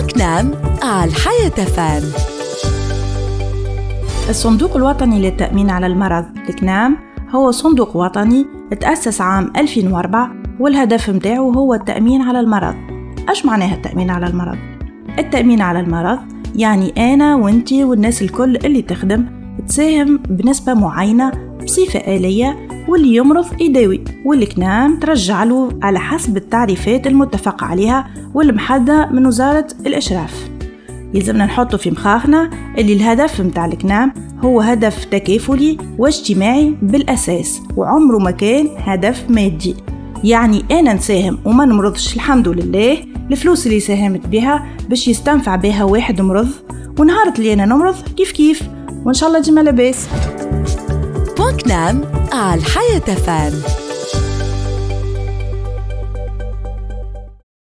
بوكنام على الحياة فام الصندوق الوطني للتأمين على المرض الكنام هو صندوق وطني تأسس عام 2004 والهدف متاعه هو التأمين على المرض أش معناها التأمين على المرض؟ التأمين على المرض يعني أنا وأنتي والناس الكل اللي تخدم تساهم بنسبة معينة بصفة آلية واللي يمرض يداوي والكنام ترجع له على حسب التعريفات المتفق عليها والمحددة من وزارة الإشراف. يلزمنا نحطه في مخاخنا اللي الهدف متاع الكنام هو هدف تكافلي واجتماعي بالأساس وعمره ما كان هدف مادي. يعني أنا نساهم وما نمرضش الحمد لله. الفلوس اللي ساهمت بها باش يستنفع بها واحد مرض ونهارت اللي أنا نمرض كيف كيف. وإن شاء الله ديما لاباس. بوكنام على الحياة فام